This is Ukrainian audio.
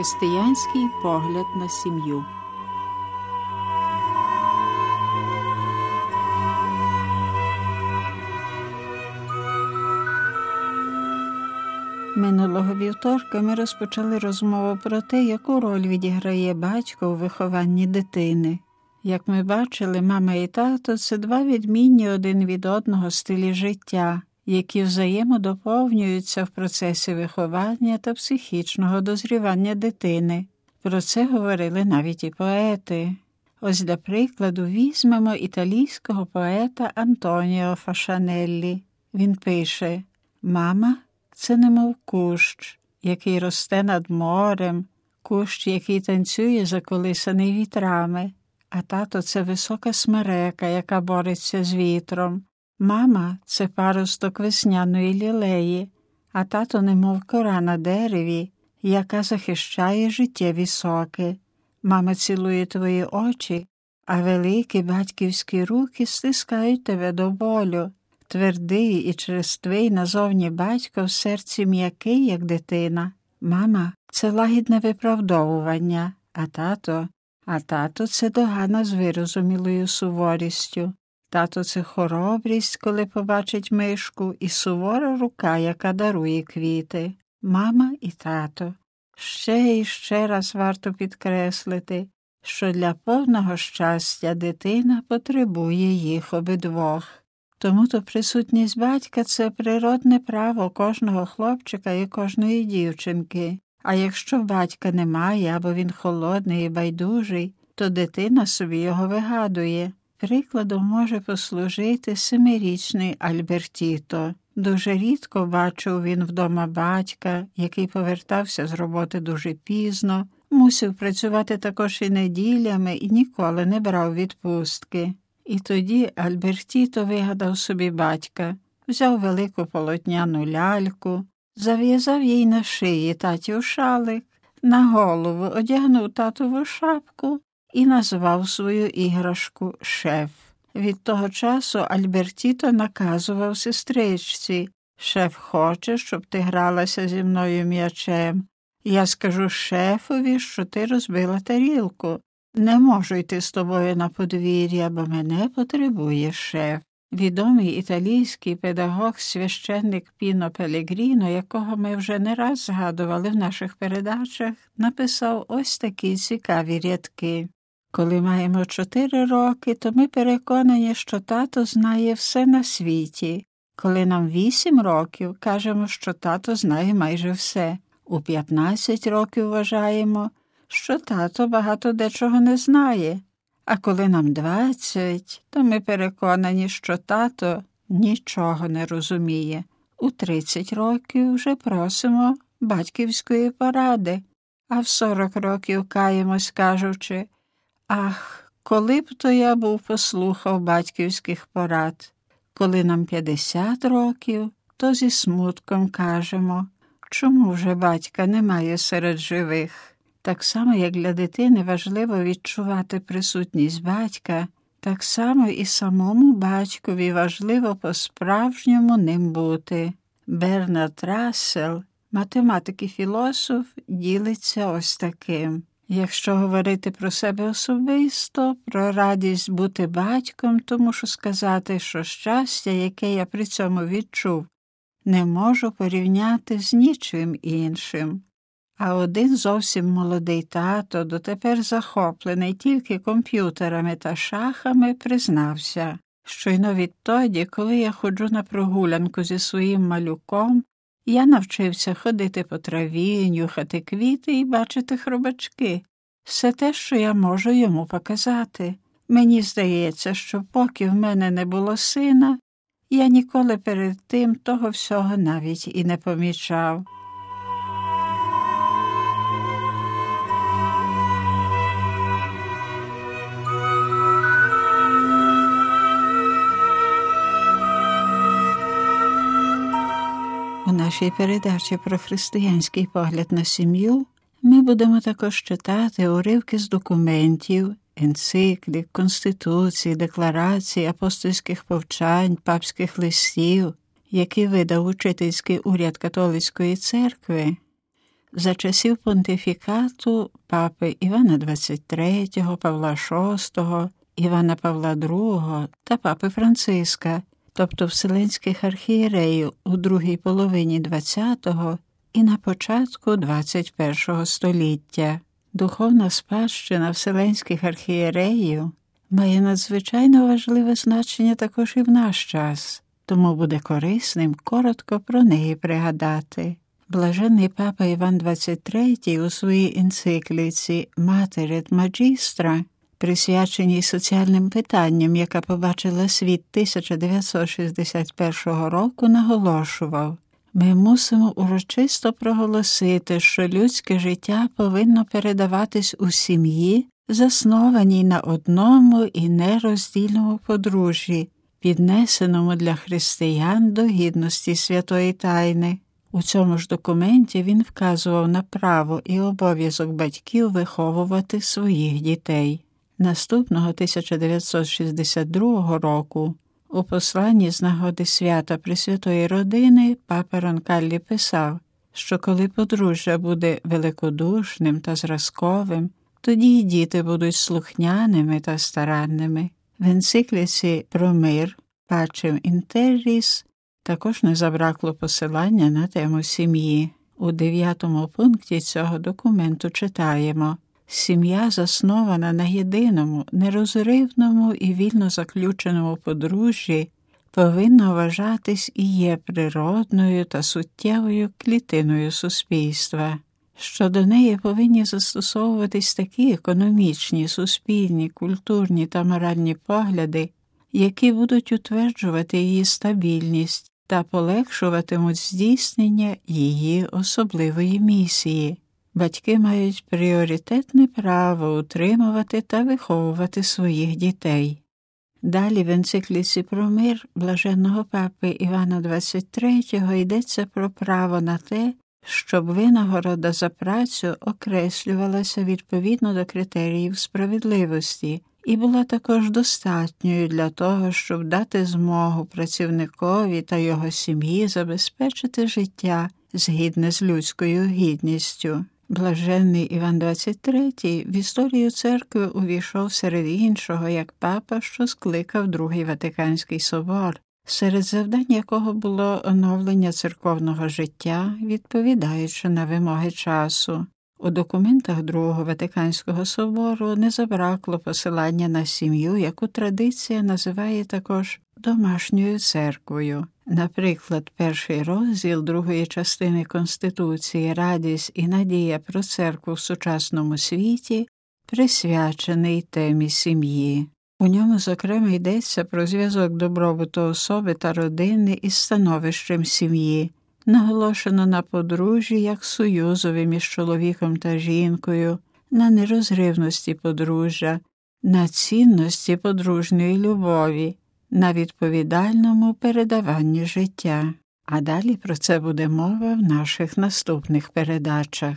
Християнський погляд на сім'ю. Минулого вівторка ми розпочали розмову про те, яку роль відіграє батько у вихованні дитини. Як ми бачили, мама і тато це два відмінні один від одного стилі життя, які взаємодоповнюються в процесі виховання та психічного дозрівання дитини. Про це говорили навіть і поети. Ось для прикладу візьмемо італійського поета Антоніо Фашанеллі. Він пише Мама це немов кущ, який росте над морем, кущ, який танцює заколисаний вітрами, а тато це висока смерека, яка бореться з вітром. Мама це паросток весняної лілеї, а тато немов кора на дереві, яка захищає життєві соки. Мама цілує твої очі, а великі батьківські руки стискають тебе до болю. Твердий і черствий назовні батько в серці м'який, як дитина. Мама це лагідне виправдовування, а тато, а тато це догана з вирозумілою суворістю. Тато це хоробрість, коли побачить мишку, і сувора рука, яка дарує квіти. Мама і тато. Ще і ще раз варто підкреслити, що для повного щастя дитина потребує їх обидвох. Тому то присутність батька це природне право кожного хлопчика і кожної дівчинки. А якщо батька немає або він холодний і байдужий, то дитина собі його вигадує. Прикладом може послужити семирічний Альбертіто. Дуже рідко бачив він вдома батька, який повертався з роботи дуже пізно, мусив працювати також і неділями і ніколи не брав відпустки. І тоді Альбертіто вигадав собі батька, взяв велику полотняну ляльку, зав'язав їй на шиї татів шалик, на голову одягнув татову шапку і назвав свою іграшку шеф. Від того часу Альбертіто наказував сестричці Шеф хоче, щоб ти гралася зі мною м'ячем. Я скажу шефові, що ти розбила тарілку. Не можу йти з тобою на подвір'я, бо мене потребує шеф. Відомий італійський педагог, священник Піно Пелегріно, якого ми вже не раз згадували в наших передачах, написав ось такі цікаві рядки. Коли маємо чотири роки, то ми переконані, що тато знає все на світі. Коли нам вісім років, кажемо, що тато знає майже все. У п'ятнадцять років вважаємо, що тато багато дечого не знає. А коли нам двадцять, то ми переконані, що тато нічого не розуміє. У тридцять років вже просимо батьківської поради, а в сорок років каємось, кажучи Ах, коли б то я був послухав батьківських порад. Коли нам 50 років, то зі смутком кажемо, чому вже батька немає серед живих. Так само, як для дитини важливо відчувати присутність батька, так само і самому батькові важливо по-справжньому ним бути. Бернард Рассел, математик і філософ, ділиться ось таким. Якщо говорити про себе особисто, про радість бути батьком, то мушу сказати, що щастя, яке я при цьому відчув, не можу порівняти з нічим іншим. А один зовсім молодий тато, дотепер захоплений тільки комп'ютерами та шахами, признався, що й відтоді, коли я ходжу на прогулянку зі своїм малюком, я навчився ходити по траві, нюхати квіти і бачити хробачки. Все те, що я можу йому показати. Мені здається, що поки в мене не було сина, я ніколи перед тим того всього навіть і не помічав. Нашій передачі про християнський погляд на сім'ю ми будемо також читати уривки з документів, енциклік, конституцій, декларацій, апостольських повчань, папських листів, які видав учительський уряд католицької церкви. за часів понтифікату папи Івана XXIII, Павла VI, Івана Павла II та папи Франциска, тобто вселенських архієреїв у другій половині ХХ і на початку XXI століття. Духовна спадщина вселенських архієреїв має надзвичайно важливе значення також і в наш час, тому буде корисним коротко про неї пригадати. Блаженний папа Іван XXIII у своїй енцикліці Матерет Маджістра, присвяченій соціальним питанням, яка побачила світ 1961 року, наголошував. Ми мусимо урочисто проголосити, що людське життя повинно передаватись у сім'ї, заснованій на одному і нероздільному подружжі, піднесеному для християн до гідності святої тайни. У цьому ж документі він вказував на право і обов'язок батьків виховувати своїх дітей. Наступного 1962 року у посланні з нагоди свята Пресвятої родини папа Ронкаллі писав, що коли подружжя буде великодушним та зразковим, тоді й діти будуть слухняними та старанними. В енцикліці про мир Пачем Інтерріс також не забракло посилання на тему сім'ї. У дев'ятому пункті цього документу читаємо Сім'я заснована на єдиному, нерозривному і вільно заключеному подружжі, повинна вважатись і є природною та суттєвою клітиною суспільства. що до неї повинні застосовуватись такі економічні, суспільні, культурні та моральні погляди, які будуть утверджувати її стабільність та полегшуватимуть здійснення її особливої місії. Батьки мають пріоритетне право утримувати та виховувати своїх дітей. Далі в енцикліці про мир блаженного папи Івана XXIII йдеться про право на те, щоб винагорода за працю окреслювалася відповідно до критеріїв справедливості і була також достатньою для того, щоб дати змогу працівникові та його сім'ї забезпечити життя згідне з людською гідністю. Блаженний Іван XXIII в історію церкви увійшов серед іншого як папа, що скликав Другий Ватиканський собор, серед завдань якого було оновлення церковного життя, відповідаючи на вимоги часу. У документах Другого Ватиканського собору не забракло посилання на сім'ю, яку традиція називає також домашньою церквою. Наприклад, перший розділ другої частини Конституції Радість і надія про церкву в сучасному світі присвячений темі сім'ї. У ньому, зокрема, йдеться про зв'язок добробуту особи та родини із становищем сім'ї, наголошено на подружжі як союзові між чоловіком та жінкою, на нерозривності подружжя, на цінності подружньої любові на відповідальному передаванні життя. А далі про це буде мова в наших наступних передачах.